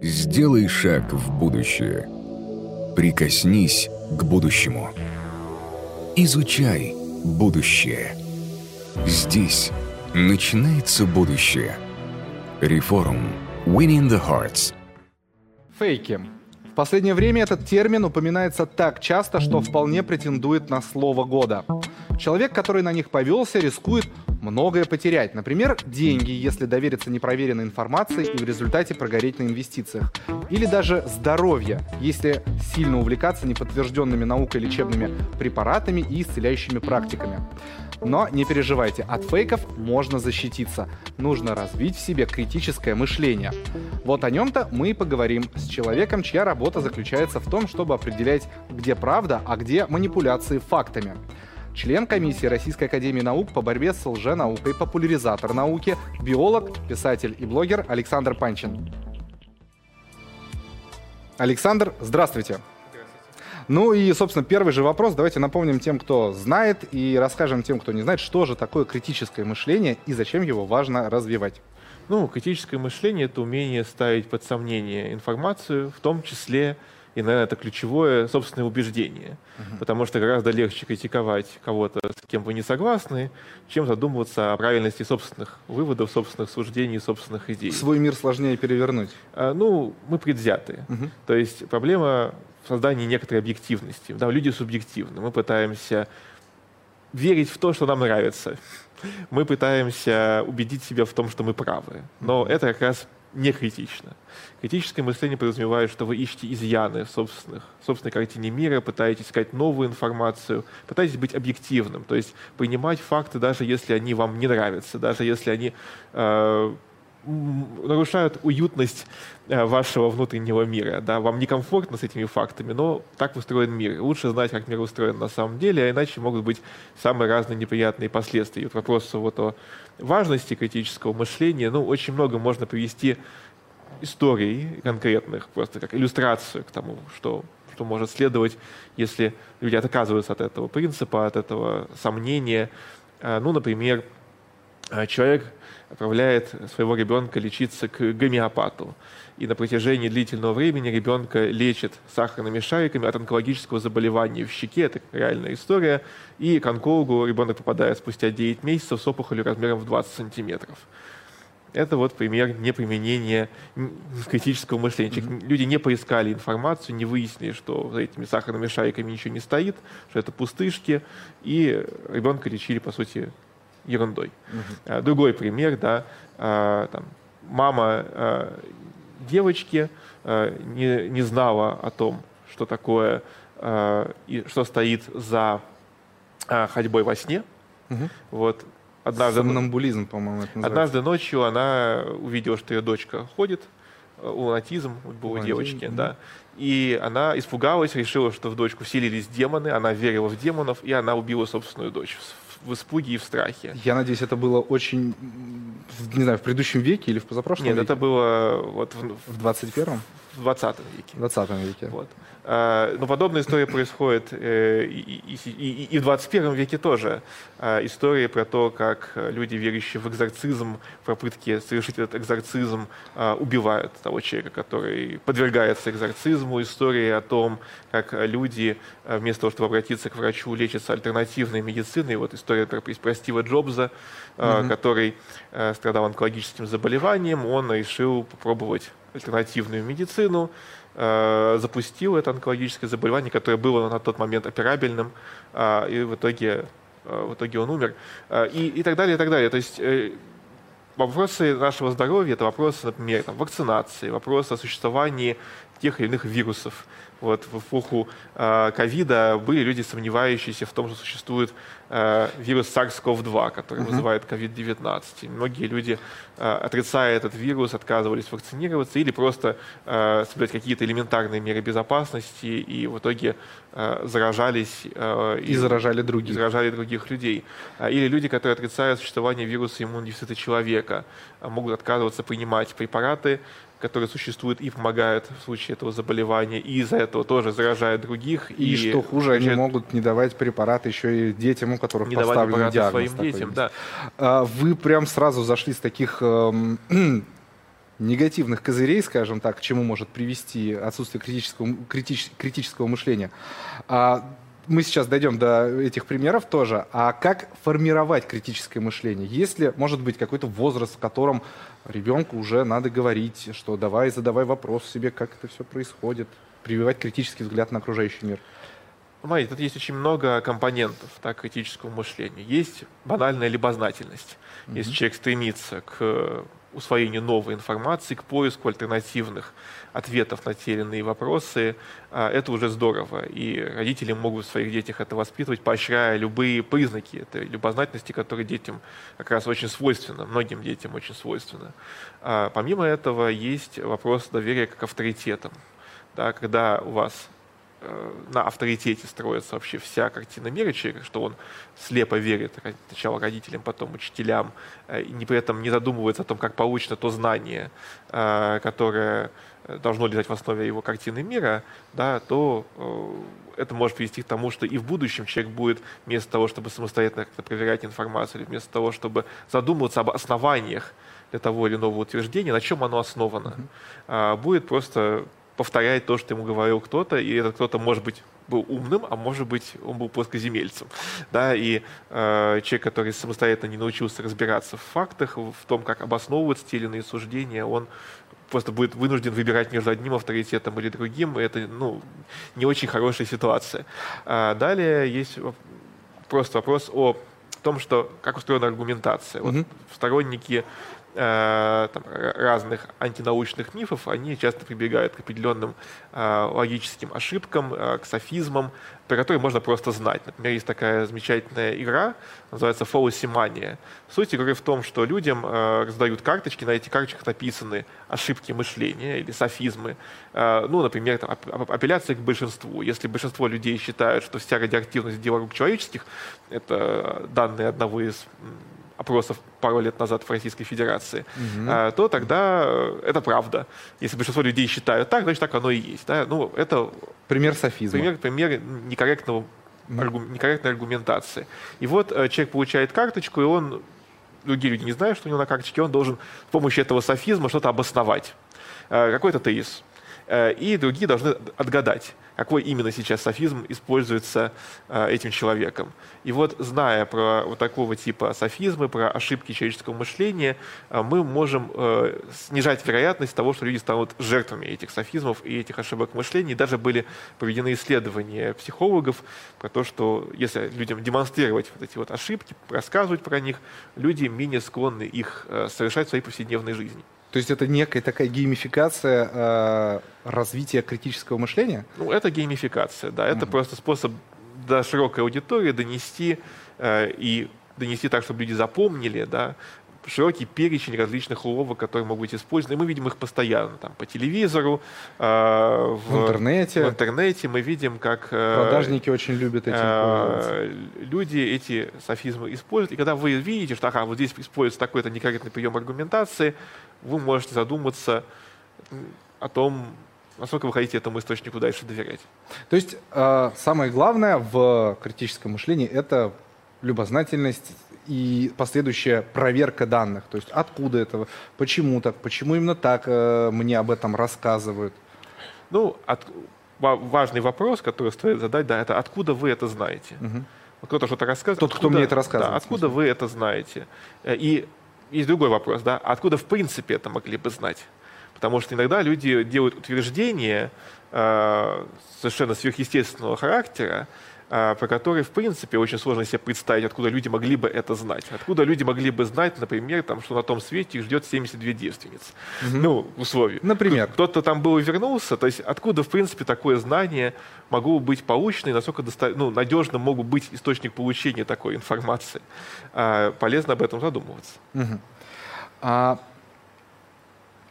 Сделай шаг в будущее. Прикоснись к будущему. Изучай будущее. Здесь начинается будущее. Реформ. Winning the Hearts. Фейки. В последнее время этот термин упоминается так часто, что вполне претендует на слово года. Человек, который на них повелся, рискует многое потерять. Например, деньги, если довериться непроверенной информации и в результате прогореть на инвестициях. Или даже здоровье, если сильно увлекаться неподтвержденными наукой лечебными препаратами и исцеляющими практиками. Но не переживайте, от фейков можно защититься. Нужно развить в себе критическое мышление. Вот о нем-то мы и поговорим с человеком, чья работа заключается в том, чтобы определять, где правда, а где манипуляции фактами член комиссии Российской Академии Наук по борьбе с лженаукой, популяризатор науки, биолог, писатель и блогер Александр Панчин. Александр, здравствуйте. Ну и, собственно, первый же вопрос. Давайте напомним тем, кто знает, и расскажем тем, кто не знает, что же такое критическое мышление и зачем его важно развивать. Ну, критическое мышление — это умение ставить под сомнение информацию, в том числе и, наверное, это ключевое собственное убеждение. Uh-huh. Потому что гораздо легче критиковать кого-то, с кем вы не согласны, чем задумываться о правильности собственных выводов, собственных суждений, собственных идей. Свой мир сложнее перевернуть. А, ну, мы предвзяты. Uh-huh. То есть проблема в создании некоторой объективности. Да, люди субъективны. Мы пытаемся верить в то, что нам нравится. Мы пытаемся убедить себя в том, что мы правы. Но это как раз не критично. Критическое мышление подразумевает, что вы ищете изъяны собственных, собственной картине мира, пытаетесь искать новую информацию, пытаетесь быть объективным, то есть принимать факты, даже если они вам не нравятся, даже если они э, нарушают уютность э, вашего внутреннего мира. Да? Вам некомфортно с этими фактами, но так устроен мир. Лучше знать, как мир устроен на самом деле, а иначе могут быть самые разные неприятные последствия. И вот вопрос вот о важности критического мышления, ну, очень много можно привести историй конкретных, просто как иллюстрацию к тому, что, что может следовать, если люди отказываются от этого принципа, от этого сомнения. А, ну, например, а, человек отправляет своего ребенка лечиться к гомеопату. И на протяжении длительного времени ребенка лечит сахарными шариками от онкологического заболевания в щеке. Это реальная история. И к онкологу ребенок попадает спустя 9 месяцев с опухолью размером в 20 сантиметров. Это вот пример неприменения критического мышления. Mm-hmm. Люди не поискали информацию, не выяснили, что за этими сахарными шариками ничего не стоит, что это пустышки, и ребенка лечили, по сути, ерундой. Uh-huh. Другой пример, да, а, там, мама а, девочки не, не знала о том, что такое и что стоит за ходьбой во сне. Uh-huh. Вот. Однажды, Сомнамбулизм, по-моему, это называется. Однажды ночью она увидела, что ее дочка ходит, лунатизм был у девочки, mm-hmm. да. И она испугалась, решила, что в дочку вселились демоны, она верила в демонов, и она убила собственную дочь в испуге и в страхе. Я надеюсь, это было очень, не знаю, в предыдущем веке или в позапрошлом Нет, веке? это было вот в, в 21-м? В 20 веке. В 20 веке. Вот. А, но подобная история происходит э, и, и, и, и в 21 веке тоже. А, история про то, как люди, верящие в экзорцизм, в попытке совершить этот экзорцизм, а, убивают того человека, который подвергается экзорцизму. История о том, как люди, вместо того, чтобы обратиться к врачу, лечатся альтернативной медициной. Вот история про, про Стива Джобса, mm-hmm. который страдал онкологическим заболеванием. Он решил попробовать альтернативную медицину, э, запустил это онкологическое заболевание, которое было на тот момент операбельным, э, и в итоге, э, в итоге он умер, и, и так далее, и так далее. То есть вопросы нашего здоровья – это вопросы, например, там, вакцинации, вопросы о существовании тех или иных вирусов. Вот в эпоху ковида были люди, сомневающиеся в том, что существует Э, вирус SARS-CoV-2, который uh-huh. вызывает COVID-19. И многие люди, э, отрицая этот вирус, отказывались вакцинироваться или просто соблюдать какие-то элементарные меры безопасности и в итоге заражались и, и заражали других. заражали других людей. Или люди, которые отрицают существование вируса иммунодефицита человека, могут отказываться принимать препараты, которые существуют и помогают в случае этого заболевания, и из-за этого тоже заражают других. И, и что хуже, они могут не давать препараты еще и детям, у которых не поставлен диагноз. своим детям, да. А, вы прям сразу зашли с таких эм, негативных козырей, скажем так, к чему может привести отсутствие критического, критич, критического мышления. А, мы сейчас дойдем до этих примеров тоже. А как формировать критическое мышление? Есть ли, может быть, какой-то возраст, в котором ребенку уже надо говорить, что давай, задавай вопрос себе, как это все происходит, прививать критический взгляд на окружающий мир? Смотрите, тут есть очень много компонентов так, критического мышления. Есть банальная любознательность. Mm-hmm. Если человек стремится к усвоению новой информации, к поиску альтернативных ответов на те или иные вопросы, а, это уже здорово. И родители могут в своих детях это воспитывать, поощряя любые признаки этой любознательности, которые детям как раз очень свойственны, многим детям очень свойственны. А, помимо этого есть вопрос доверия к авторитетам. Да, когда у вас на авторитете строится вообще вся картина мира человека, что он слепо верит сначала родителям, потом учителям, э, и при этом не задумывается о том, как получено то знание, э, которое должно лежать в основе его картины мира, да, то это может привести к тому, что и в будущем человек будет вместо того, чтобы самостоятельно как-то проверять информацию, или вместо того, чтобы задумываться об основаниях для того или иного утверждения, на чем оно основано, mm-hmm. будет просто повторяет то, что ему говорил кто-то, и этот кто-то, может быть, был умным, а может быть, он был плоскоземельцем. Да, и э, человек, который самостоятельно не научился разбираться в фактах, в том, как обосновывать те или иные суждения, он просто будет вынужден выбирать между одним авторитетом или другим, и это ну, не очень хорошая ситуация. А далее есть просто вопрос о том, что как устроена аргументация. Вот сторонники Э, там, разных антинаучных мифов, они часто прибегают к определенным э, логическим ошибкам, э, к софизмам, про которые можно просто знать. Например, есть такая замечательная игра, называется Фолосимания. Суть игры в том, что людям э, раздают карточки, на этих карточках написаны ошибки мышления или софизмы. Ну, например, там, апелляция к большинству. Если большинство людей считают, что вся радиоактивность – дело рук человеческих, это данные одного из опросов пару лет назад в Российской Федерации, угу. то тогда э, это правда. Если большинство людей считают так, значит так оно и есть. Да? Ну, это пример софизма. Пример, пример некорректного, аргу, некорректной аргументации. И вот э, человек получает карточку, и он, другие люди не знают, что у него на карточке, он должен с помощью этого софизма что-то обосновать. Какой-то тезис. И другие должны отгадать какой именно сейчас софизм используется э, этим человеком. И вот, зная про вот такого типа софизмы, про ошибки человеческого мышления, э, мы можем э, снижать вероятность того, что люди станут жертвами этих софизмов и этих ошибок мышления. И даже были проведены исследования психологов про то, что если людям демонстрировать вот эти вот ошибки, рассказывать про них, люди менее склонны их э, совершать в своей повседневной жизни. То есть это некая такая геймификация э, развития критического мышления? Ну, это геймификация, да. Это mm-hmm. просто способ до широкой аудитории донести э, и донести так, чтобы люди запомнили, да, широкий перечень различных уловок, которые могут быть использованы. И мы видим их постоянно там, по телевизору, э, в, в интернете. В интернете мы видим, как э, продажники очень любят этим э, люди эти софизмы используют. И когда вы видите, что ага, вот здесь используется такой-то некорректный прием аргументации, вы можете задуматься о том, насколько вы хотите этому источнику дальше доверять. То есть э, самое главное в критическом мышлении это любознательность и последующая проверка данных. То есть откуда это, почему так, почему именно так э, мне об этом рассказывают. Ну, от, важный вопрос, который стоит задать, да, это откуда вы это знаете. Угу. Кто-то что-то рассказывает. Тот, откуда, кто мне это рассказывает. Да, откуда вы это знаете. Э, и есть другой вопрос, да, откуда в принципе это могли бы знать? Потому что иногда люди делают утверждения э, совершенно сверхъестественного характера, про которые, в принципе, очень сложно себе представить, откуда люди могли бы это знать. Откуда люди могли бы знать, например, там, что на том свете их ждет 72 девственницы. Угу. Ну, условия. Например. Кто-то там был и вернулся, то есть откуда, в принципе, такое знание могло быть получено и насколько доста... ну, надежно могут быть источник получения такой информации. Э, полезно об этом задумываться. Угу. А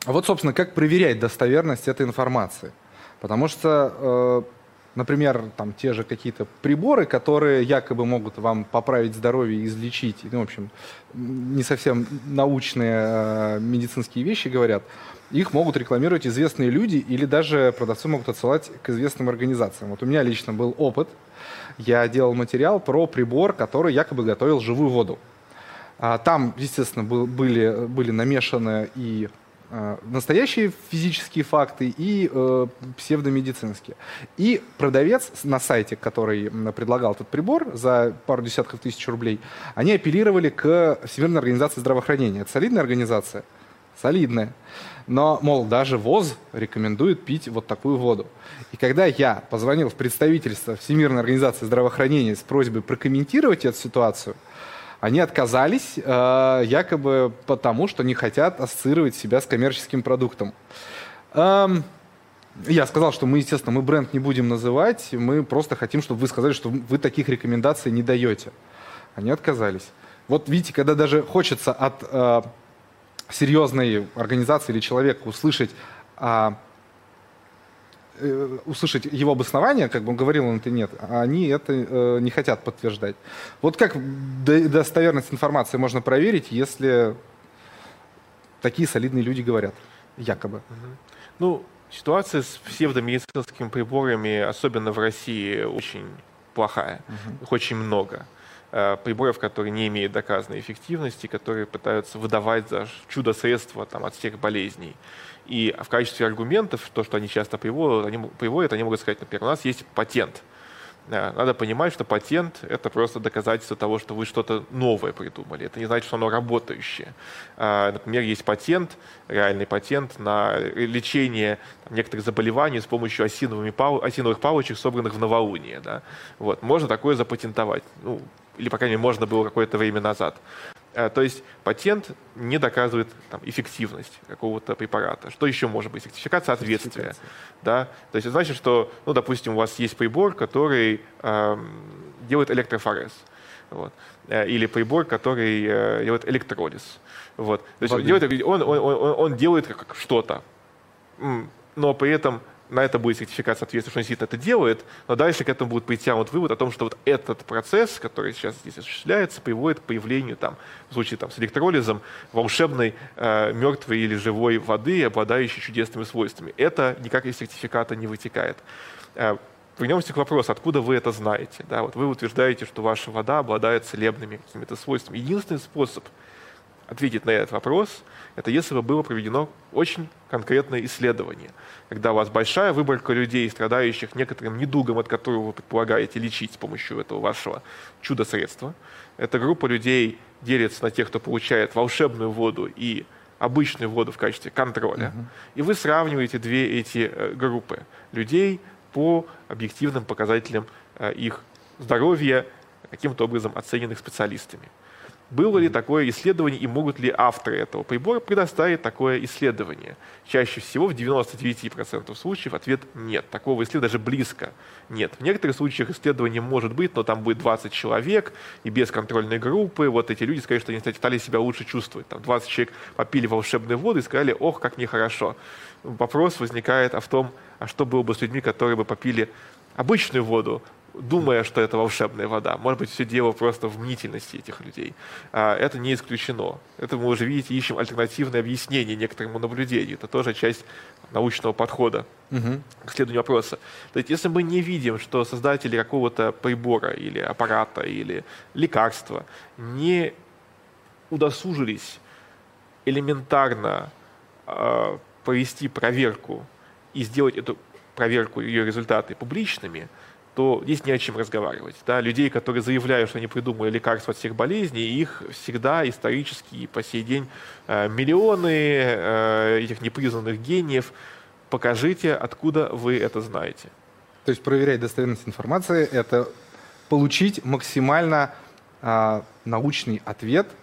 а вот, собственно, как проверять достоверность этой информации? Потому что, э, например, там те же какие-то приборы, которые якобы могут вам поправить здоровье излечить, ну, в общем, не совсем научные э, медицинские вещи говорят, их могут рекламировать известные люди или даже продавцы могут отсылать к известным организациям. Вот у меня лично был опыт. Я делал материал про прибор, который якобы готовил живую воду. А там, естественно, был, были, были намешаны и настоящие физические факты и э, псевдомедицинские. И продавец на сайте, который предлагал этот прибор за пару десятков тысяч рублей, они апеллировали к Всемирной организации здравоохранения. Это солидная организация? Солидная. Но, мол, даже ВОЗ рекомендует пить вот такую воду. И когда я позвонил в представительство Всемирной организации здравоохранения с просьбой прокомментировать эту ситуацию, они отказались э, якобы потому, что не хотят ассоциировать себя с коммерческим продуктом. Эм, я сказал, что мы, естественно, мы бренд не будем называть, мы просто хотим, чтобы вы сказали, что вы таких рекомендаций не даете. Они отказались. Вот видите, когда даже хочется от э, серьезной организации или человека услышать э, услышать его обоснование, как бы он говорил он это нет, а они это э, не хотят подтверждать. Вот как достоверность информации можно проверить, если такие солидные люди говорят, якобы? Ну, ситуация с псевдомедицинскими приборами, особенно в России, очень плохая. Угу. Их очень много. Э, приборов, которые не имеют доказанной эффективности, которые пытаются выдавать за чудо-средства там, от всех болезней. И в качестве аргументов, то, что они часто приводят, они, приводят, они могут сказать, например, у нас есть патент. Надо понимать, что патент — это просто доказательство того, что вы что-то новое придумали. Это не значит, что оно работающее. А, например, есть патент, реальный патент на лечение некоторых заболеваний с помощью осиновых палочек, собранных в новолуние. Да? Вот. Можно такое запатентовать. Ну, или, по крайней мере, можно было какое-то время назад. Э, то есть патент не доказывает там, эффективность какого-то препарата. Что еще может быть? Сертификат соответствия. Да? То есть это значит, что, ну, допустим, у вас есть прибор, который э, делает электрофорез. Вот. Э, или прибор, который э, делает электролиз. Вот. То есть он делает, он, он, он, он делает что-то, но при этом на это будет сертификат соответствия, что он действительно это делает, но дальше к этому будет притянут вывод о том, что вот этот процесс, который сейчас здесь осуществляется, приводит к появлению, там, в случае там, с электролизом, волшебной э, мертвой или живой воды, обладающей чудесными свойствами. Это никак из сертификата не вытекает. Э, вернемся к вопросу, откуда вы это знаете. Да? Вот вы утверждаете, что ваша вода обладает целебными какими-то свойствами. Единственный способ ответить на этот вопрос – это если бы было проведено очень конкретное исследование, когда у вас большая выборка людей, страдающих некоторым недугом, от которого вы предполагаете лечить с помощью этого вашего чудо-средства. Эта группа людей делится на тех, кто получает волшебную воду и обычную воду в качестве контроля. Угу. И вы сравниваете две эти э, группы людей по объективным показателям э, их здоровья, каким-то образом оцененных специалистами. Было ли такое исследование и могут ли авторы этого прибора предоставить такое исследование? Чаще всего в 99% случаев ответ нет. Такого исследования даже близко нет. В некоторых случаях исследование может быть, но там будет 20 человек и без контрольной группы. Вот эти люди скажут, что они стали себя лучше чувствовать. Там 20 человек попили волшебную воду и сказали, ох, как нехорошо. Вопрос возникает о том, а что было бы с людьми, которые бы попили обычную воду, думая, что это волшебная вода. Может быть, все дело просто в мнительности этих людей. А, это не исключено. Это мы уже, видите, ищем альтернативное объяснение некоторому наблюдению. Это тоже часть научного подхода угу. к исследованию вопроса. То есть, если мы не видим, что создатели какого-то прибора или аппарата или лекарства не удосужились элементарно э, провести проверку и сделать эту проверку, ее результаты публичными, то здесь не о чем разговаривать. Да? Людей, которые заявляют, что они придумали лекарства от всех болезней, их всегда исторически и по сей день э, миллионы э, этих непризнанных гениев. Покажите, откуда вы это знаете. То есть проверять достоверность информации – это получить максимально э, научный ответ –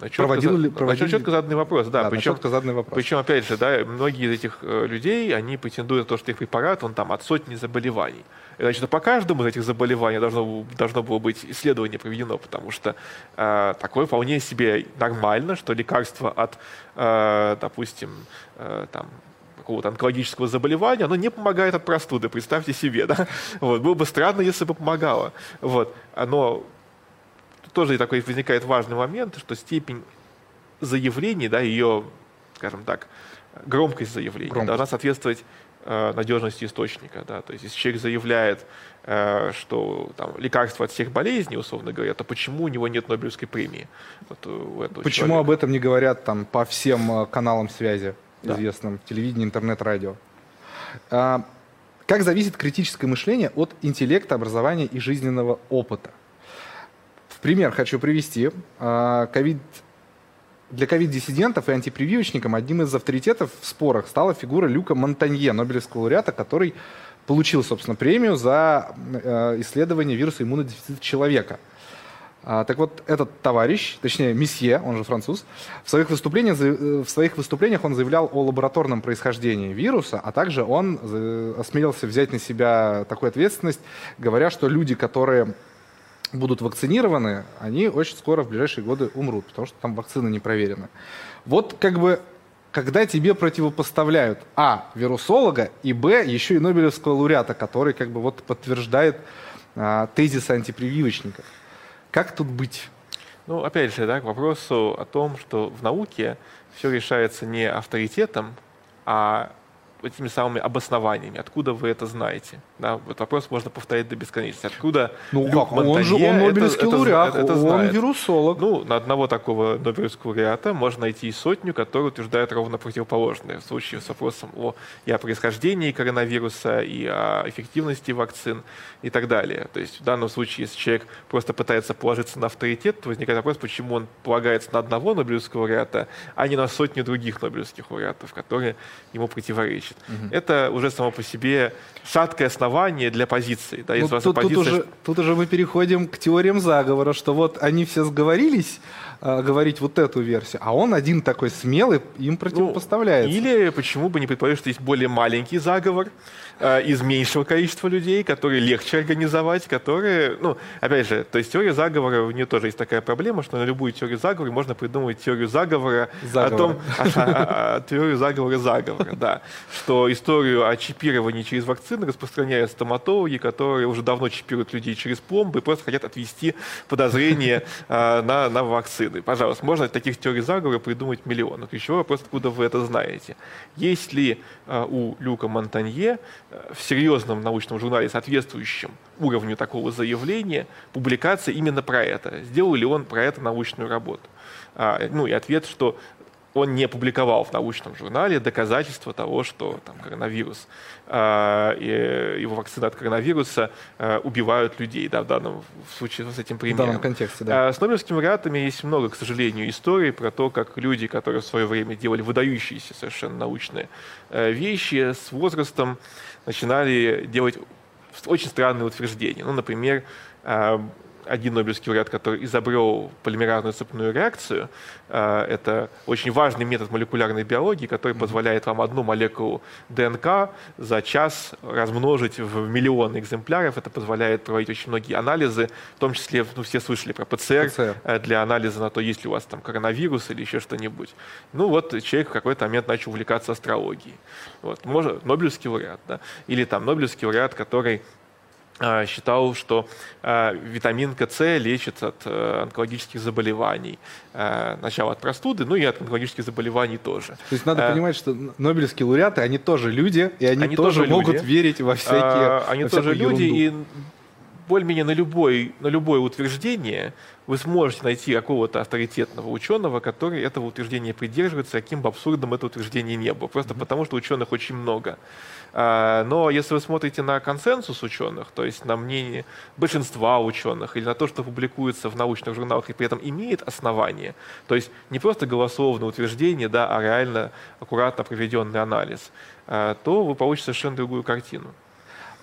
Четко, проводил ли, проводил... четко заданный вопрос, да. да причем, четко заданный вопрос. Причем, опять же, да, многие из этих э, людей, они претендуют на то, что их препарат, он там от сотни заболеваний. Значит, по каждому из этих заболеваний должно, должно было быть исследование проведено, потому что э, такое вполне себе нормально, что лекарство от, э, допустим, э, там, какого-то онкологического заболевания, оно не помогает от простуды, представьте себе, да? Вот, было бы странно, если бы помогало. Вот. Оно тоже такой возникает важный момент, что степень заявлений, да, ее, скажем так, громкость заявлений громкость. должна соответствовать э, надежности источника. Да? То есть если человек заявляет, э, что там, лекарство от всех болезней, условно говоря, то почему у него нет Нобелевской премии? Вот, почему человека? об этом не говорят там, по всем каналам связи, да. известным, телевидению, интернет, радио? А, как зависит критическое мышление от интеллекта, образования и жизненного опыта? Пример хочу привести. COVID для ковид-диссидентов и антипрививочникам одним из авторитетов в спорах стала фигура Люка Монтанье, Нобелевского лауреата, который получил, собственно, премию за э, исследование вируса иммунодефицита человека. А, так вот, этот товарищ, точнее, месье, он же француз, в своих, выступлениях, э, в своих выступлениях он заявлял о лабораторном происхождении вируса, а также он э, осмелился взять на себя такую ответственность, говоря, что люди, которые будут вакцинированы, они очень скоро в ближайшие годы умрут, потому что там вакцины не проверены. Вот как бы когда тебе противопоставляют а. вирусолога и б. еще и Нобелевского лауреата, который как бы вот подтверждает а, тезис антипрививочников. Как тут быть? Ну, опять же, да, к вопросу о том, что в науке все решается не авторитетом, а этими самыми обоснованиями. Откуда вы это знаете? Да, вот вопрос можно повторять до бесконечности. Откуда ну, Люк как? он же он Нобелевский это, лауреат, это, это, он вирусолог. Ну, на одного такого Нобелевского лауреата можно найти сотню, которые утверждают ровно противоположное. В случае с вопросом о и о происхождении коронавируса, и о эффективности вакцин и так далее. То есть в данном случае, если человек просто пытается положиться на авторитет, то возникает вопрос, почему он полагается на одного Нобелевского лауреата, а не на сотню других Нобелевских лауреатов, которые ему противоречат. Угу. Это уже само по себе шаткое основание для позиции. Да, если ну, тут, позиция... тут, уже, тут уже мы переходим к теориям заговора, что вот они все сговорились, э, говорить вот эту версию, а он один такой смелый им противопоставляется. Ну, или почему бы не предположить, что есть более маленький заговор, из меньшего количества людей, которые легче организовать, которые, ну, опять же, то есть теория заговора, у нее тоже есть такая проблема, что на любую теорию заговора можно придумать теорию заговора, заговора. о том, о, о, о, теорию заговора заговора, да, что историю о чипировании через вакцины распространяют стоматологи, которые уже давно чипируют людей через пломбы и просто хотят отвести подозрение э, на, на вакцины. Пожалуйста, можно таких теорий заговора придумать миллион. Но ключевой вопрос, откуда вы это знаете. Есть ли э, у Люка Монтанье в серьезном научном журнале, соответствующем уровню такого заявления, публикация именно про это. Сделал ли он про это научную работу? А, ну и ответ, что он не публиковал в научном журнале доказательства того, что там, коронавирус, э, его вакцины от коронавируса э, убивают людей, да, в данном случае с этим примером. В данном контексте, да. А с Нобелевскими лауреатами есть много, к сожалению, историй про то, как люди, которые в свое время делали выдающиеся совершенно научные э, вещи, с возрастом начинали делать очень странные утверждения. Ну, например, э, один Нобелевский лауреат, который изобрел полимеразную цепную реакцию. Э, это очень важный метод молекулярной биологии, который позволяет вам одну молекулу ДНК за час размножить в миллионы экземпляров. Это позволяет проводить очень многие анализы, в том числе, ну, все слышали про ПЦР, ПЦР. Э, для анализа на то, есть ли у вас там коронавирус или еще что-нибудь. Ну вот человек в какой-то момент начал увлекаться астрологией. Вот. Может, Нобелевский лауреат, да? или там Нобелевский лауреат, который считал, что э, витамин КЦ лечит от э, онкологических заболеваний. Э, от простуды, ну и от онкологических заболеваний тоже. То есть надо понимать, что Нобелевские лауреаты, они тоже люди, и они, они тоже, тоже могут верить во всякие а, Они во тоже люди, ерунду. и более-менее на, любой, на любое утверждение вы сможете найти какого-то авторитетного ученого, который этого утверждения придерживается, каким бы абсурдным это утверждение не было. Просто mm-hmm. потому, что ученых очень много. А, но если вы смотрите на консенсус ученых, то есть на мнение большинства ученых или на то, что публикуется в научных журналах и при этом имеет основание, то есть не просто голословное утверждение, да, а реально аккуратно проведенный анализ, а, то вы получите совершенно другую картину.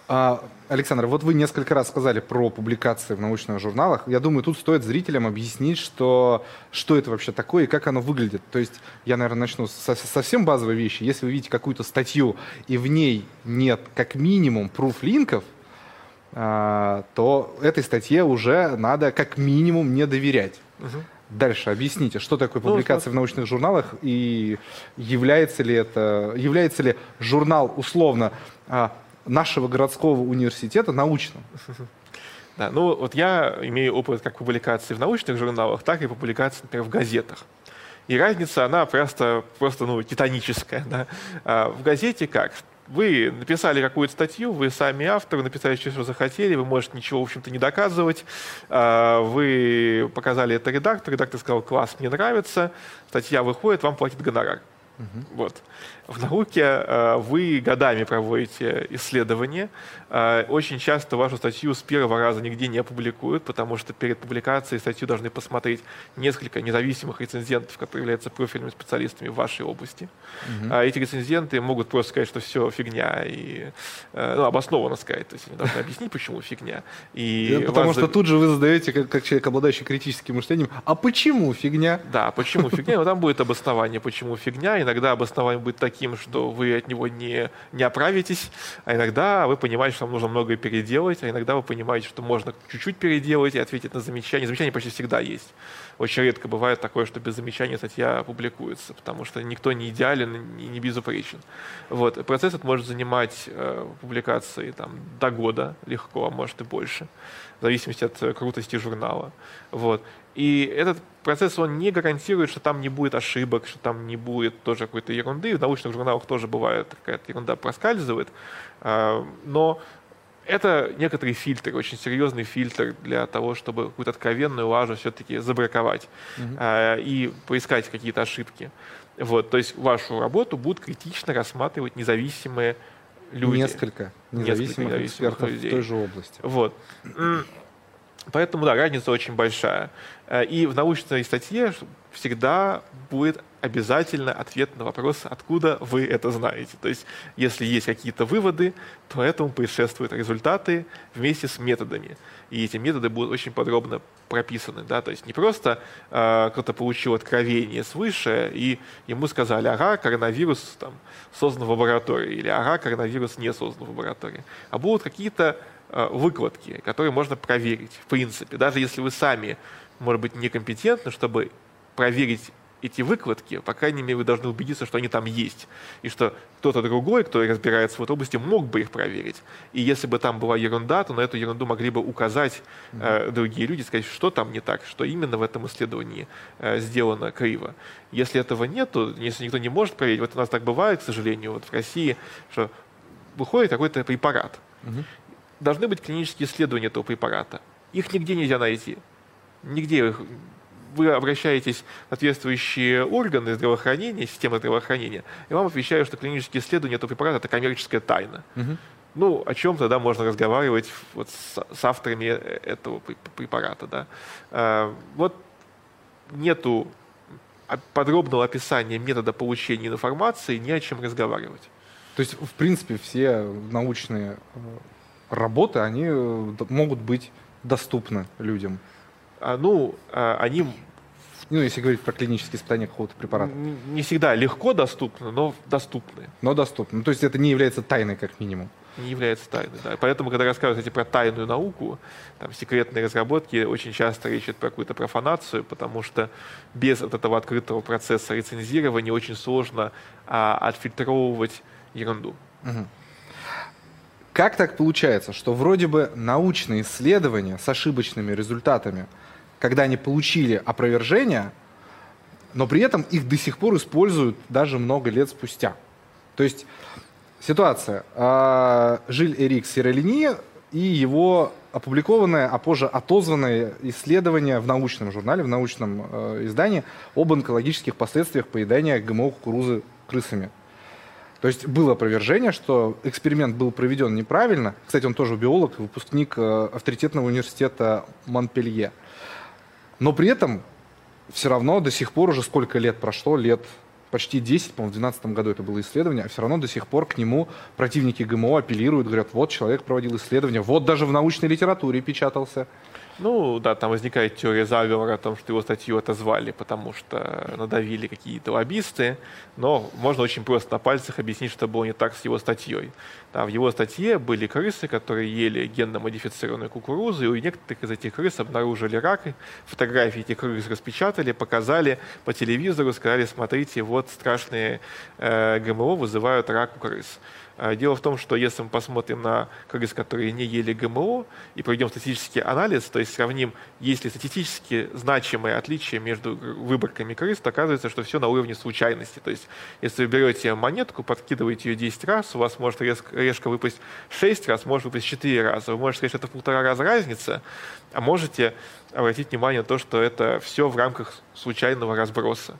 А, Александр, вот вы несколько раз сказали про публикации в научных журналах. Я думаю, тут стоит зрителям объяснить, что, что это вообще такое и как оно выглядит. То есть я, наверное, начну со совсем базовой вещи. Если вы видите какую-то статью, и в ней нет как минимум пруф-линков, а, то этой статье уже надо как минимум не доверять. Угу. Дальше объясните, что такое публикация ну, в научных журналах и является ли это, является ли журнал условно а, нашего городского университета научным. Да, ну вот я имею опыт как публикации в научных журналах, так и публикации, например, в газетах. И разница, она просто, просто ну, титаническая. Да? А в газете как? вы написали какую-то статью, вы сами автор, написали все, что захотели, вы можете ничего, в общем-то, не доказывать. А, вы показали это редактору, редактор сказал, класс, мне нравится, статья выходит, вам платит гонорар. Угу. Вот. В науке э, вы годами проводите исследования. Э, очень часто вашу статью с первого раза нигде не опубликуют, потому что перед публикацией статью должны посмотреть несколько независимых рецензентов, которые являются профильными специалистами в вашей области. Угу. Эти рецензенты могут просто сказать, что все фигня, и ну, обоснованно сказать. То есть они должны объяснить, почему фигня. И потому вас... что тут же вы задаете, как, как человек, обладающий критическим мышлением, а почему фигня? Да, почему фигня? Но там будет обоснование, почему фигня. Иногда обоснование будет таким, таким, что вы от него не, не оправитесь, а иногда вы понимаете, что вам нужно многое переделать, а иногда вы понимаете, что можно чуть-чуть переделать и ответить на замечания. Замечания почти всегда есть. Очень редко бывает такое, что без замечаний статья публикуется, потому что никто не идеален и не безупречен. Вот. Процесс этот может занимать э, публикации там, до года легко, а может и больше, в зависимости от крутости журнала. Вот. И этот процесс, он не гарантирует, что там не будет ошибок, что там не будет тоже какой-то ерунды. В научных журналах тоже бывает какая-то ерунда проскальзывает. А, но это некоторый фильтр, очень серьезный фильтр для того, чтобы какую-то откровенную лажу все-таки забраковать mm-hmm. и поискать какие-то ошибки. Вот, то есть вашу работу будут критично рассматривать независимые люди. Несколько независимых, Несколько экспертов людей. в той же области. Вот. Поэтому, да, разница очень большая. Э, и в научной статье всегда будет обязательно ответ на вопрос, откуда вы это знаете. То есть, если есть какие-то выводы, то этому предшествуют результаты вместе с методами. И эти методы будут очень подробно прописаны. Да? То есть не просто э, кто-то получил откровение свыше, и ему сказали, ага, коронавирус там, создан в лаборатории, или ага, коронавирус не создан в лаборатории. А будут какие-то выкладки, которые можно проверить, в принципе. Даже если вы сами может быть, некомпетентны, чтобы проверить эти выкладки, по крайней мере, вы должны убедиться, что они там есть, и что кто-то другой, кто разбирается в этой области, мог бы их проверить. И если бы там была ерунда, то на эту ерунду могли бы указать э, другие люди, сказать, что там не так, что именно в этом исследовании э, сделано криво. Если этого нет, то если никто не может проверить, вот у нас так бывает, к сожалению, вот в России, что выходит какой-то препарат. Угу. Должны быть клинические исследования этого препарата. Их нигде нельзя найти нигде вы обращаетесь в соответствующие органы здравоохранения, системы здравоохранения, и вам отвечают, что клинические исследования этого препарата – это коммерческая тайна. Угу. Ну, о чем тогда можно разговаривать вот с, с авторами этого препарата, да? А, вот нету подробного описания метода получения информации, не о чем разговаривать. То есть, в принципе, все научные э, работы, они э, могут быть доступны людям? А, ну, а, они... Ну, если говорить про клинические испытания какого-то препарата. Не всегда легко доступны, но доступны. Но доступны. Ну, то есть это не является тайной, как минимум. Не является тайной, да. Поэтому, когда рассказывают про тайную науку, там, секретные разработки, очень часто речь идет про какую-то профанацию, потому что без вот этого открытого процесса рецензирования очень сложно а, отфильтровывать ерунду. Угу. Как так получается, что вроде бы научные исследования с ошибочными результатами – когда они получили опровержение, но при этом их до сих пор используют даже много лет спустя. То есть ситуация. А, Жиль Эрик Сиролини и его опубликованное, а позже отозванное исследование в научном журнале, в научном э, издании об онкологических последствиях поедания ГМО кукурузы крысами. То есть было опровержение, что эксперимент был проведен неправильно. Кстати, он тоже биолог, выпускник э, авторитетного университета Монпелье. Но при этом все равно до сих пор уже сколько лет прошло, лет почти 10, по-моему, в 2012 году это было исследование, а все равно до сих пор к нему противники ГМО апеллируют, говорят, вот человек проводил исследование, вот даже в научной литературе печатался. Ну, да, там возникает теория заговора о том, что его статью отозвали, потому что надавили какие-то лоббисты, но можно очень просто на пальцах объяснить, что было не так с его статьей. Да, в его статье были крысы, которые ели генно-модифицированную кукурузу, и у некоторых из этих крыс обнаружили рак, фотографии этих крыс распечатали, показали по телевизору, сказали, смотрите, вот страшные э, ГМО вызывают рак у крыс. А, дело в том, что если мы посмотрим на крыс, которые не ели ГМО, и проведем статистический анализ, то если сравним, есть ли статистически значимые отличия между выборками крыс, то оказывается, что все на уровне случайности. То есть, если вы берете монетку, подкидываете ее 10 раз, у вас может решка выпасть 6 раз, может выпасть 4 раза. Вы можете сказать, что это в полтора раза разница, а можете обратить внимание на то, что это все в рамках случайного разброса.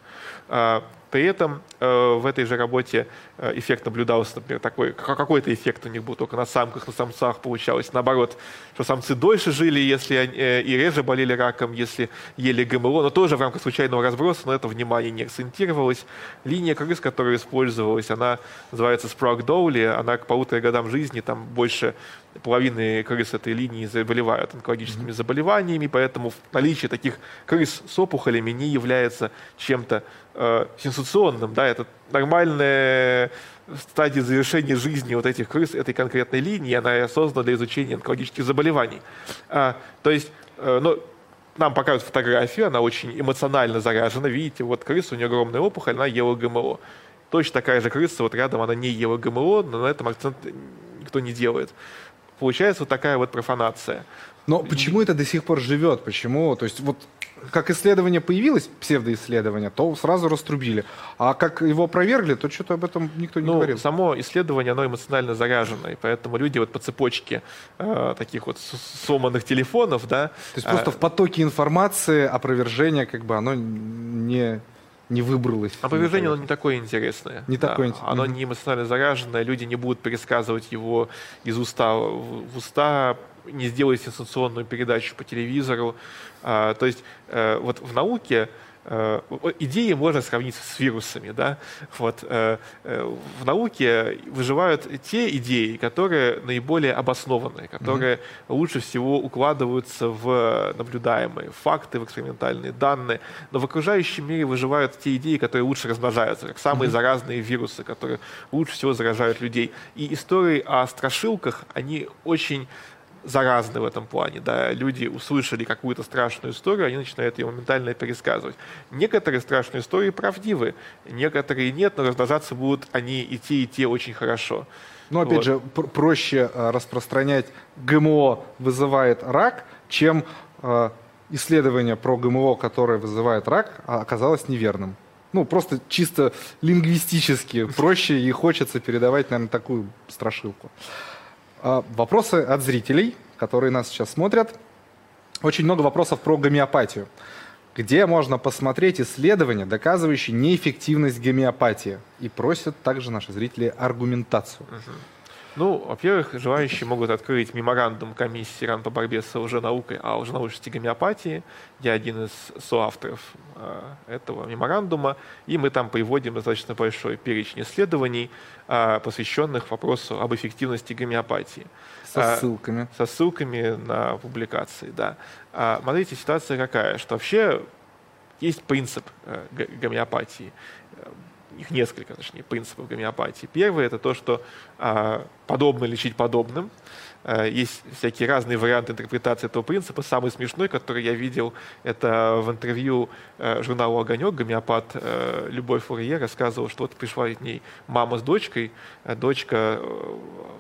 А, при этом э, в этой же работе э, эффект наблюдался, например, такой, какой-то эффект у них был только на самках, на самцах получалось. Наоборот, что самцы дольше жили, если э, и реже болели раком, если ели ГМО, но тоже в рамках случайного разброса, но это внимание не акцентировалось. Линия крыс, которая использовалась, она называется Спрок Доули, она к полутора годам жизни, там больше половины крыс этой линии заболевают онкологическими заболеваниями, поэтому наличие таких крыс с опухолями не является чем-то э, сенсационным. Да? Это нормальная стадия завершения жизни вот этих крыс этой конкретной линии, она создана для изучения онкологических заболеваний. А, то есть, э, ну, нам показывают фотографию, она очень эмоционально заряжена. Видите, вот крыса, у нее огромная опухоль, она ела ГМО. Точно такая же крыса, вот рядом она не ела ГМО, но на этом акцент никто не делает. Получается вот такая вот профанация. Но почему это до сих пор живет? Почему? То есть вот как исследование появилось, псевдоисследование, то сразу раструбили. А как его опровергли, то что-то об этом никто не ну, говорил. Само исследование, оно эмоционально заряжено, и поэтому люди вот по цепочке э, таких вот сломанных телефонов, да. То есть просто э, в потоке информации опровержение, как бы, оно не не выбралось. Опровержение, оно не такое интересное. Не да, такое интересное. Оно не эмоционально заряженное, люди не будут пересказывать его из уста в уста, не сделают сенсационную передачу по телевизору. А, то есть э, вот в науке идеи можно сравнить с вирусами. Да? Вот, э, э, в науке выживают те идеи, которые наиболее обоснованные, которые mm-hmm. лучше всего укладываются в наблюдаемые факты, в экспериментальные данные. Но в окружающем мире выживают те идеи, которые лучше размножаются, как самые mm-hmm. заразные вирусы, которые лучше всего заражают людей. И истории о страшилках, они очень заразны в этом плане. Да? Люди услышали какую-то страшную историю, они начинают ее моментально пересказывать. Некоторые страшные истории правдивы, некоторые нет, но размножаться будут они и те, и те очень хорошо. Ну, опять вот. же, пр- проще э, распространять ГМО вызывает рак, чем э, исследование про ГМО, которое вызывает рак, а оказалось неверным. Ну, просто чисто лингвистически проще и хочется передавать, наверное, такую страшилку. А, вопросы от зрителей, которые нас сейчас смотрят. Очень много вопросов про гомеопатию. Где можно посмотреть исследования, доказывающие неэффективность гомеопатии? И просят также наши зрители аргументацию. Uh-huh. Ну, во-первых, желающие могут открыть меморандум комиссии РАН по борьбе с лженаукой о лженаучности гомеопатии. Я один из соавторов э, этого меморандума, и мы там приводим достаточно большой перечень исследований, э, посвященных вопросу об эффективности гомеопатии. Со а, ссылками. Со ссылками на публикации, да. Смотрите, ситуация какая, что вообще есть принцип э, гомеопатии их несколько, точнее, принципов гомеопатии. Первый – это то, что а, подобно лечить подобным. А, есть всякие разные варианты интерпретации этого принципа. Самый смешной, который я видел, это в интервью а, журналу «Огонек» гомеопат а, Любовь Фурье рассказывал, что вот пришла к ней мама с дочкой. А дочка а,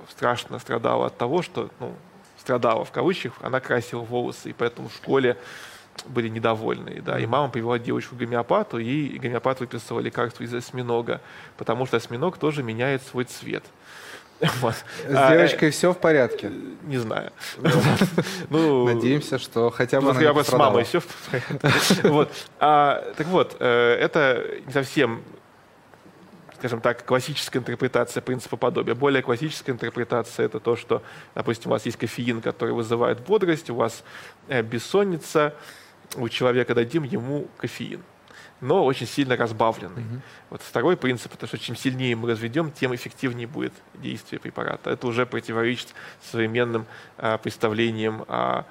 страшно страдала от того, что, ну, страдала в кавычках, она красила волосы, и поэтому в школе были недовольны. Да, и мама привела девочку к гомеопату, и гомеопат выписал лекарство из осьминога, потому что осьминог тоже меняет свой цвет. Вот. С а, девочкой все в порядке? Не знаю. Ну, Надеемся, что хотя бы ну, она не с мамой все в порядке. вот. а, так вот, э, это не совсем скажем так, классическая интерпретация принципа подобия. Более классическая интерпретация – это то, что, допустим, у вас есть кофеин, который вызывает бодрость, у вас э, бессонница, у человека дадим ему кофеин но очень сильно разбавленный. Mm-hmm. Вот второй принцип, это что чем сильнее мы разведем, тем эффективнее будет действие препарата. Это уже противоречит современным э, представлениям о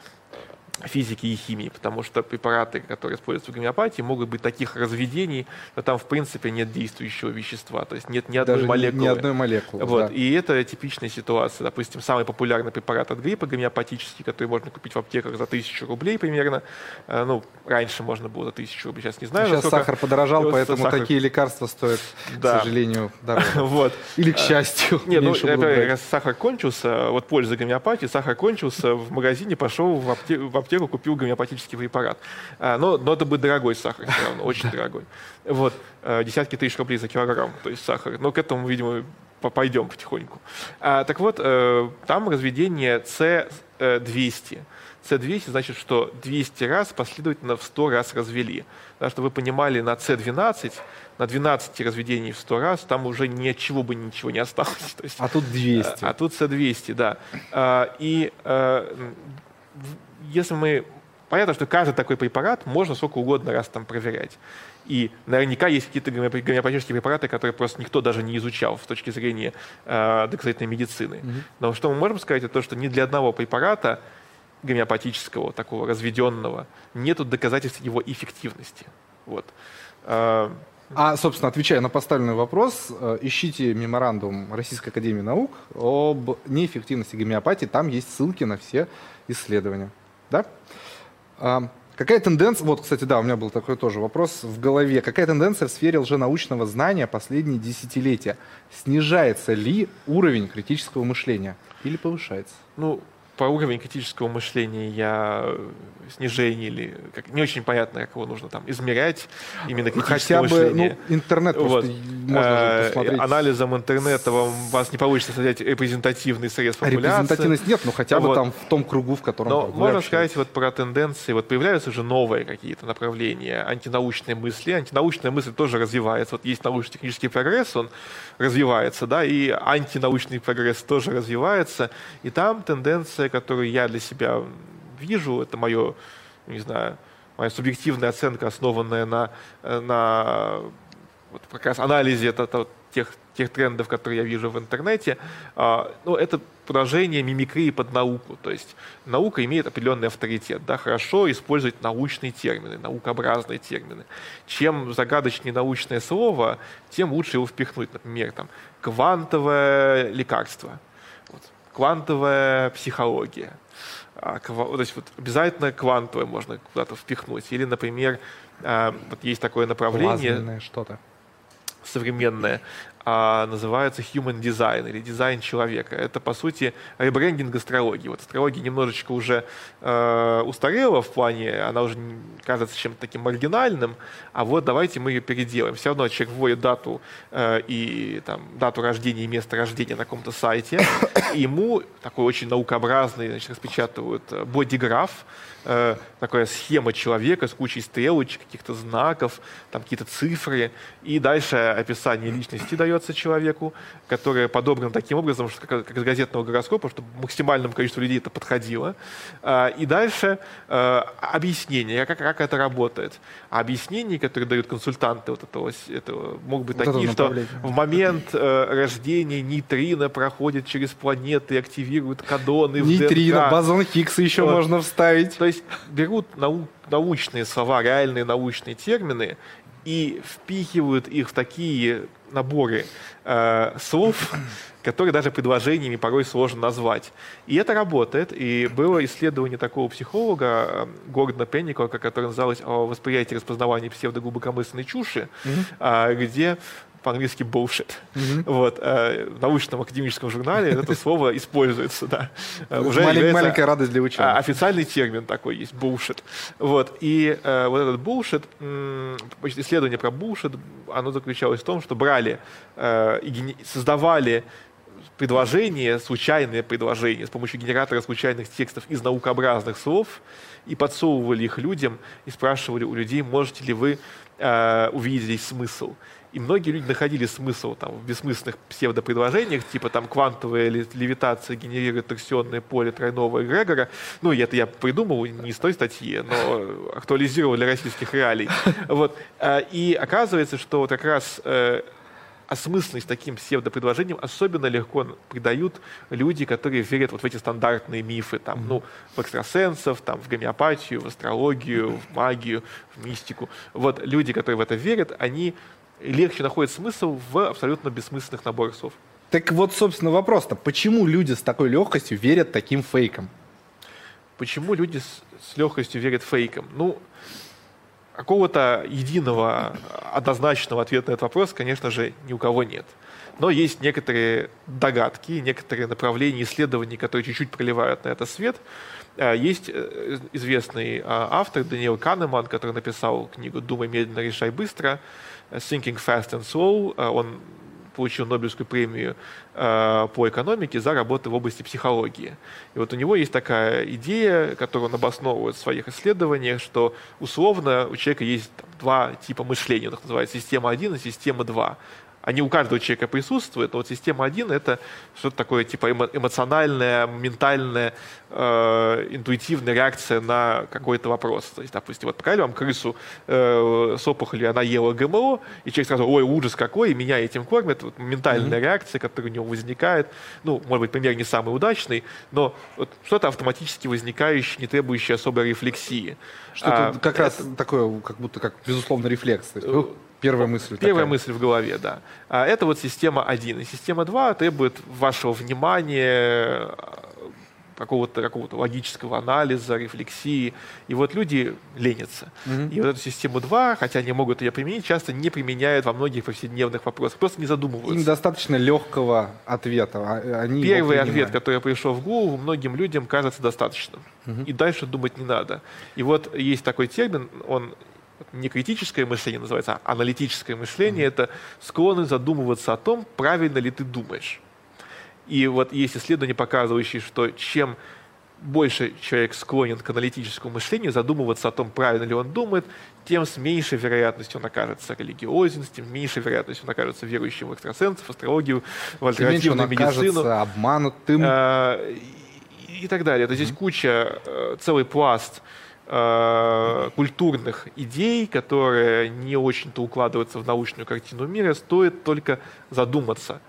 физики и химии, потому что препараты, которые используются в гомеопатии, могут быть таких разведений, но там в принципе нет действующего вещества, то есть нет ни одной Даже молекулы. Ни одной молекулы. Вот. Да. И это типичная ситуация. Допустим, самый популярный препарат от гриппа гомеопатический, который можно купить в аптеках за тысячу рублей примерно. Э, ну, раньше можно было за тысячу рублей, сейчас не знаю. Сейчас сахар подорожал, поэтому сахар... такие лекарства стоят, да. к сожалению, дорого. вот. Или к счастью. Не, ну, раз сахар кончился, вот польза гомеопатии, сахар кончился, в магазине пошел в аптеку аптеку, купил гомеопатический препарат. А, но, но это будет дорогой сахар все равно, очень дорогой. Вот, а, десятки тысяч рублей за килограмм, то есть сахар. Но к этому, видимо, пойдем потихоньку. А, так вот, э, там разведение С200. С200 значит, что 200 раз последовательно в 100 раз развели. Да, чтобы вы понимали, на С12, на 12 разведений в 100 раз, там уже ничего бы ничего не осталось. То есть, а тут 200. А, а тут С200, да. А, и а, если мы... Понятно, что каждый такой препарат можно сколько угодно раз там проверять. И наверняка есть какие-то гомеопатические препараты, которые просто никто даже не изучал с точки зрения э, доказательной медицины. Но что мы можем сказать, это то, что ни для одного препарата гомеопатического, такого разведенного, нет доказательств его эффективности. Вот. А, а, собственно, отвечая на поставленный вопрос, э, ищите меморандум Российской Академии Наук об неэффективности гомеопатии. Там есть ссылки на все исследования. Да? А, какая тенденция, вот, кстати, да, у меня был такой тоже вопрос в голове. Какая тенденция в сфере лженаучного знания последние десятилетия? Снижается ли уровень критического мышления или повышается? Ну, по уровню критического мышления я снижение или как, не очень понятно, как его нужно там измерять именно критическое Хотя мышление. бы ну, интернет вот. можно а, посмотреть. Анализом интернета вам, вас не получится создать репрезентативный срез популяции. Репрезентативность нет, но хотя бы вот. там в том кругу, в котором Но можно общаетесь. сказать вот про тенденции. Вот появляются уже новые какие-то направления антинаучные мысли. Антинаучная мысль тоже развивается. Вот есть научно-технический прогресс, он развивается, да, и антинаучный прогресс тоже развивается. И там тенденция, которую я для себя вижу, это мое, не знаю, моя субъективная оценка, основанная на, на вот как раз анализе это, это, тех, тех трендов, которые я вижу в интернете, а, ну, это продолжение мимикрии под науку. То есть наука имеет определенный авторитет. Да, хорошо использовать научные термины, наукообразные термины. Чем загадочнее научное слово, тем лучше его впихнуть. Например, там, квантовое лекарство, квантовая психология а, то есть вот обязательно квантовое можно куда-то впихнуть. Или, например, а, вот есть такое направление. что-то современное, а, называется Human Design или дизайн человека. Это, по сути, ребрендинг астрологии. Вот астрология немножечко уже э, устарела в плане, она уже кажется чем-то таким маргинальным, а вот давайте мы ее переделаем. Все равно человек вводит дату э, и там, дату рождения и место рождения на каком-то сайте, и ему такой очень наукообразный значит, распечатывают э, бодиграф, э, такая схема человека с кучей стрелочек, каких-то знаков, там какие-то цифры, и дальше описание личности дается человеку, которое подобрано таким образом, что как, как из газетного гороскопа, чтобы максимальному количеству людей это подходило. Э, и дальше э, объяснение, как, как это работает. А объяснения, которые дают консультанты вот этого, этого могут быть вот такие, что в момент э, рождения нейтрино проходит через планеты, активирует кадоны Нейтрино, бозон Хиггса еще вот. можно вставить. То есть есть берут нау научные слова, реальные научные термины и впихивают их в такие наборы э, слов, которые даже предложениями порой сложно назвать. И это работает. И было исследование такого психолога э, Гордона Пенникова, которое называлось «О восприятии и распознавании псевдоглубокомысленной чуши», mm-hmm. где по-английски bullshit. Mm-hmm. Вот, э, в научном академическом журнале это слово используется, да. Э, уже Малень, маленькая радость для ученых. Официальный термин такой есть, bullshit. Вот, и э, вот этот bullshit, исследование про bullshit, оно заключалось в том, что брали и создавали предложения, случайные предложения с помощью генератора случайных текстов из наукообразных слов и подсовывали их людям и спрашивали у людей, можете ли вы э, увидеть здесь смысл. И многие люди находили смысл там, в бессмысленных псевдопредложениях, типа там квантовая левитация генерирует торсионное поле тройного эгрегора. Ну, это я придумал не с той статьи, но актуализировал для российских реалий. Вот. А, и оказывается, что вот как раз э, осмысленность таким псевдопредложением особенно легко придают люди, которые верят вот в эти стандартные мифы, там, ну, в экстрасенсов, там, в гомеопатию, в астрологию, в магию, в мистику. Вот люди, которые в это верят, они легче находит смысл в абсолютно бессмысленных наборах слов. Так вот, собственно, вопрос-то, почему люди с такой легкостью верят таким фейкам? Почему люди с, с легкостью верят фейкам? Ну, какого-то единого, однозначного ответа на этот вопрос, конечно же, ни у кого нет. Но есть некоторые догадки, некоторые направления исследований, которые чуть-чуть проливают на это свет. Э, есть э, известный автор Даниэл Канеман, который написал книгу «Думай медленно, решай быстро», «Thinking Fast and Slow». Он получил Нобелевскую премию э, по экономике за работы в области психологии. И вот у него есть такая идея, которую он обосновывает в своих исследованиях, что условно у человека есть два типа мышления, он их называет система 1 и система 2 они у каждого человека присутствуют, но вот система 1 — это что-то такое типа эмоциональная, ментальная, э, интуитивная реакция на какой-то вопрос. То есть, допустим, вот показали вам крысу э, с опухолью, она ела ГМО, и человек сразу, ой, ужас какой, и меня этим кормят. Вот ментальная mm-hmm. реакция, которая у него возникает, ну, может быть, пример не самый удачный, но вот что-то автоматически возникающее, не требующее особой рефлексии. Что-то а, как это... раз такое, как будто как безусловно рефлекс. То есть, э, Первая мысль. Первая такая. мысль в голове, да. А это вот система 1. И система 2 требует вашего внимания, какого-то какого логического анализа, рефлексии. И вот люди ленятся. Угу. И вот эту систему 2, хотя они могут ее применить, часто не применяют во многих повседневных вопросах, просто не задумываются. Им достаточно легкого ответа. А, они Первый ответ, который пришел в голову, многим людям кажется достаточным. Угу. И дальше думать не надо. И вот есть такой термин, он не критическое мышление называется, а аналитическое мышление, mm-hmm. это склонность задумываться о том, правильно ли ты думаешь. И вот есть исследования, показывающие, что чем больше человек склонен к аналитическому мышлению, задумываться о том, правильно ли он думает, тем с меньшей вероятностью он окажется религиозен, тем с меньшей вероятностью он окажется верующим в экстрасенсов, астрологию, в альтернативную медицину. обманутым. Э, и, и так далее. То есть здесь куча, э, целый пласт э, культурных идей, которые не очень-то укладываются в научную картину мира, стоит только задуматься.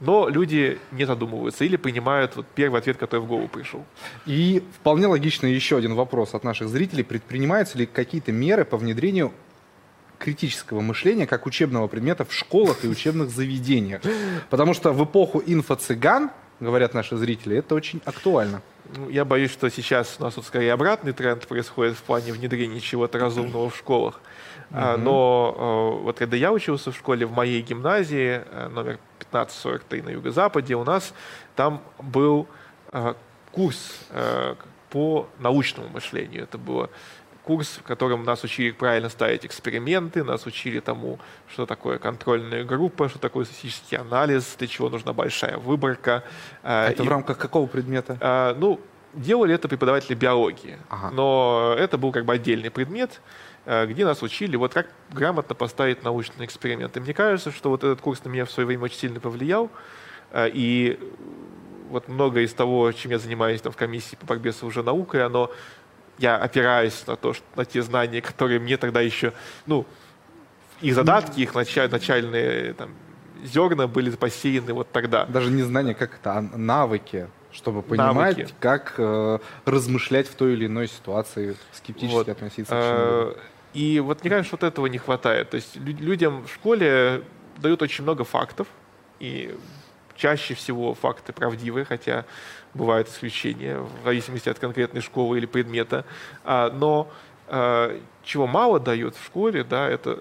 Но люди не задумываются или принимают вот первый ответ, который в голову пришел. И вполне логично еще один вопрос от наших зрителей. Предпринимаются ли какие-то меры по внедрению критического мышления как учебного предмета в школах и учебных заведениях? Потому что в эпоху инфо-цыган, говорят наши зрители, это очень актуально. Ну, я боюсь, что сейчас у нас тут скорее обратный тренд происходит в плане внедрения чего-то разумного в школах. Mm-hmm. Но вот когда я учился в школе в моей гимназии, э, номер 1543 на юго-западе, у нас там был э, курс э, по научному мышлению. Это было курс, в котором нас учили правильно ставить эксперименты, нас учили тому, что такое контрольная группа, что такое статистический анализ, для чего нужна большая выборка. А это и, в рамках какого предмета? А, ну, делали это преподаватели биологии, ага. но это был как бы отдельный предмет, э, где нас учили, вот как грамотно поставить научный эксперимент. И мне кажется, что вот этот курс на меня в свое время очень сильно повлиял, и вот многое из того, чем я занимаюсь там, в комиссии по борьбе с уже наукой, оно я опираюсь на то, что, на те знания, которые мне тогда еще, ну, их задатки, их началь, начальные там, зерна были посеяны вот тогда. Даже не знания, как это, а навыки, чтобы понимать, навыки. как э, размышлять в той или иной ситуации, скептически вот. относиться к чему э, И вот мне кажется, вот этого не хватает. То есть людям в школе дают очень много фактов, и чаще всего факты правдивые, хотя бывают исключения в зависимости от конкретной школы или предмета. А, но а, чего мало дают в школе, да, это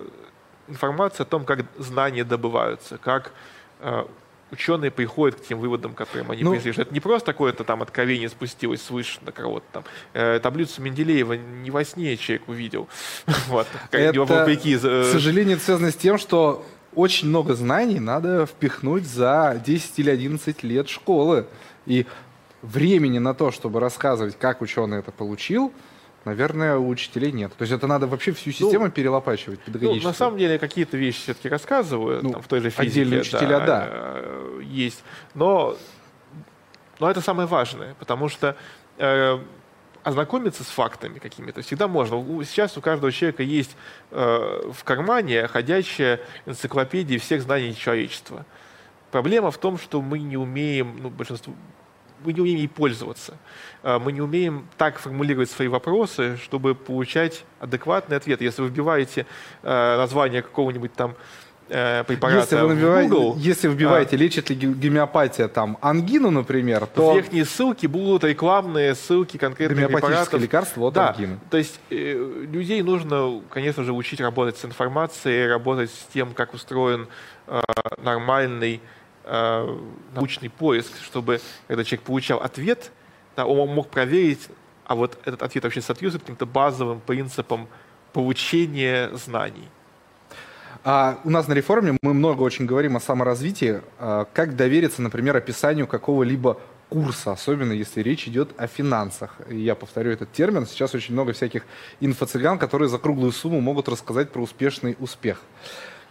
информация о том, как знания добываются, как а, ученые приходят к тем выводам, которым они ну, пришли. Это не просто какое-то там откровение спустилось свыше на кого-то там. Э, таблицу Менделеева не во сне человек увидел. Вот. Это, вопреки, к сожалению, связано с тем, что очень много знаний надо впихнуть за 10 или 11 лет школы. И времени на то, чтобы рассказывать, как ученый это получил, наверное, у учителей нет. То есть это надо вообще всю ну, систему ну, перелопачивать Ну, на самом деле какие-то вещи все-таки рассказывают, ну, там, в той же физике. Отдельные учителя, да, да. Э, есть. Но, но это самое важное, потому что э, ознакомиться с фактами какими-то всегда можно. Сейчас у каждого человека есть э, в кармане ходячая энциклопедия всех знаний человечества. Проблема в том, что мы не умеем, ну, большинство, мы не умеем ей пользоваться. А, мы не умеем так формулировать свои вопросы, чтобы получать адекватный ответ. Если вы вбиваете а, название какого-нибудь там э, препарата Если вы, в набиваете, Google, если вбиваете, лечит ли гомеопатия там ангину, например, в то верхние ссылки будут рекламные ссылки конкретных препаратов. лекарство от Да, ангины. то есть э, людей нужно, конечно же, учить работать с информацией, работать с тем, как устроен э, нормальный э, научный поиск, чтобы когда человек получал ответ, да, он мог проверить, а вот этот ответ вообще соответствует каким-то базовым принципам получения знаний. А у нас на реформе мы много очень говорим о саморазвитии. А Как довериться, например, описанию какого-либо курса, особенно если речь идет о финансах. И я повторю этот термин. Сейчас очень много всяких инфо-цыган, которые за круглую сумму могут рассказать про успешный успех.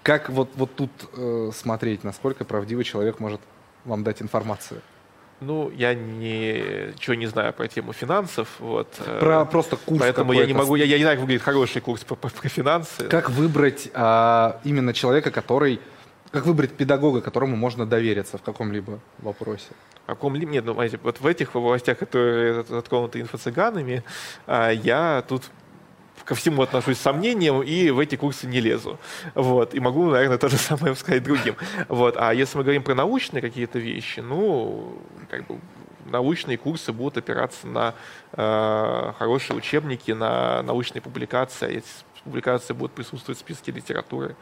Как вот, вот тут э, смотреть, насколько правдивый человек может вам дать информацию? Ну, я ничего не знаю про тему финансов. Вот, э, Про просто курс Поэтому я не могу, я, я не знаю, как выглядит хороший курс по, по- про финансы. Как выбрать а, именно человека, который... Как выбрать педагога, которому можно довериться в каком-либо вопросе? В каком ли... Нет, ну, знаете, вот в этих областях, которые затронуты инфо-цыганами, а, я тут ко всему отношусь с сомнением и в эти курсы не лезу. Вот. И могу, наверное, то же самое сказать другим. Вот. А если мы говорим про научные какие-то вещи, ну, как бы научные курсы будут опираться на э, хорошие учебники, на научные публикации. А Эти публикации будут присутствовать в списке литературы.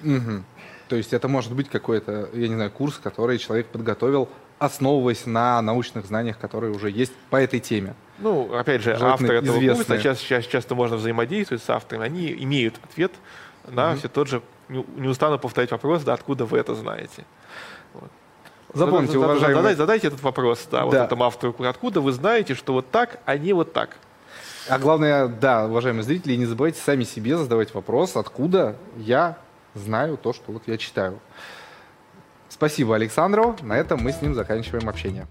Мгм. То есть это может быть какой-то, я не знаю, курс, который человек подготовил, основываясь на научных знаниях, которые уже есть по этой теме. Ну, опять же, Желательно авторы этого известные. курса, часто, часто, часто можно взаимодействовать с авторами, они имеют ответ на все тот же, не, не устану повторять вопрос, да, откуда вы это знаете. Запомните, Зада- зада- уважаемые... Задайте, задайте этот вопрос, да, вот Да. этому автору, откуда вы знаете, что вот так, а не вот так. А главное, да, уважаемые зрители, не забывайте сами себе задавать вопрос, откуда я знаю то, что вот я читаю. Спасибо Александру. На этом мы с ним заканчиваем общение.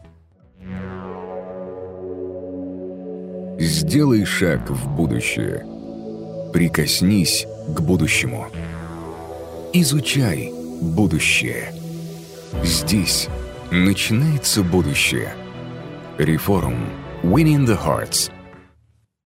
Сделай шаг в будущее. Прикоснись к будущему. Изучай будущее. Здесь начинается будущее. Реформ. Winning the Hearts.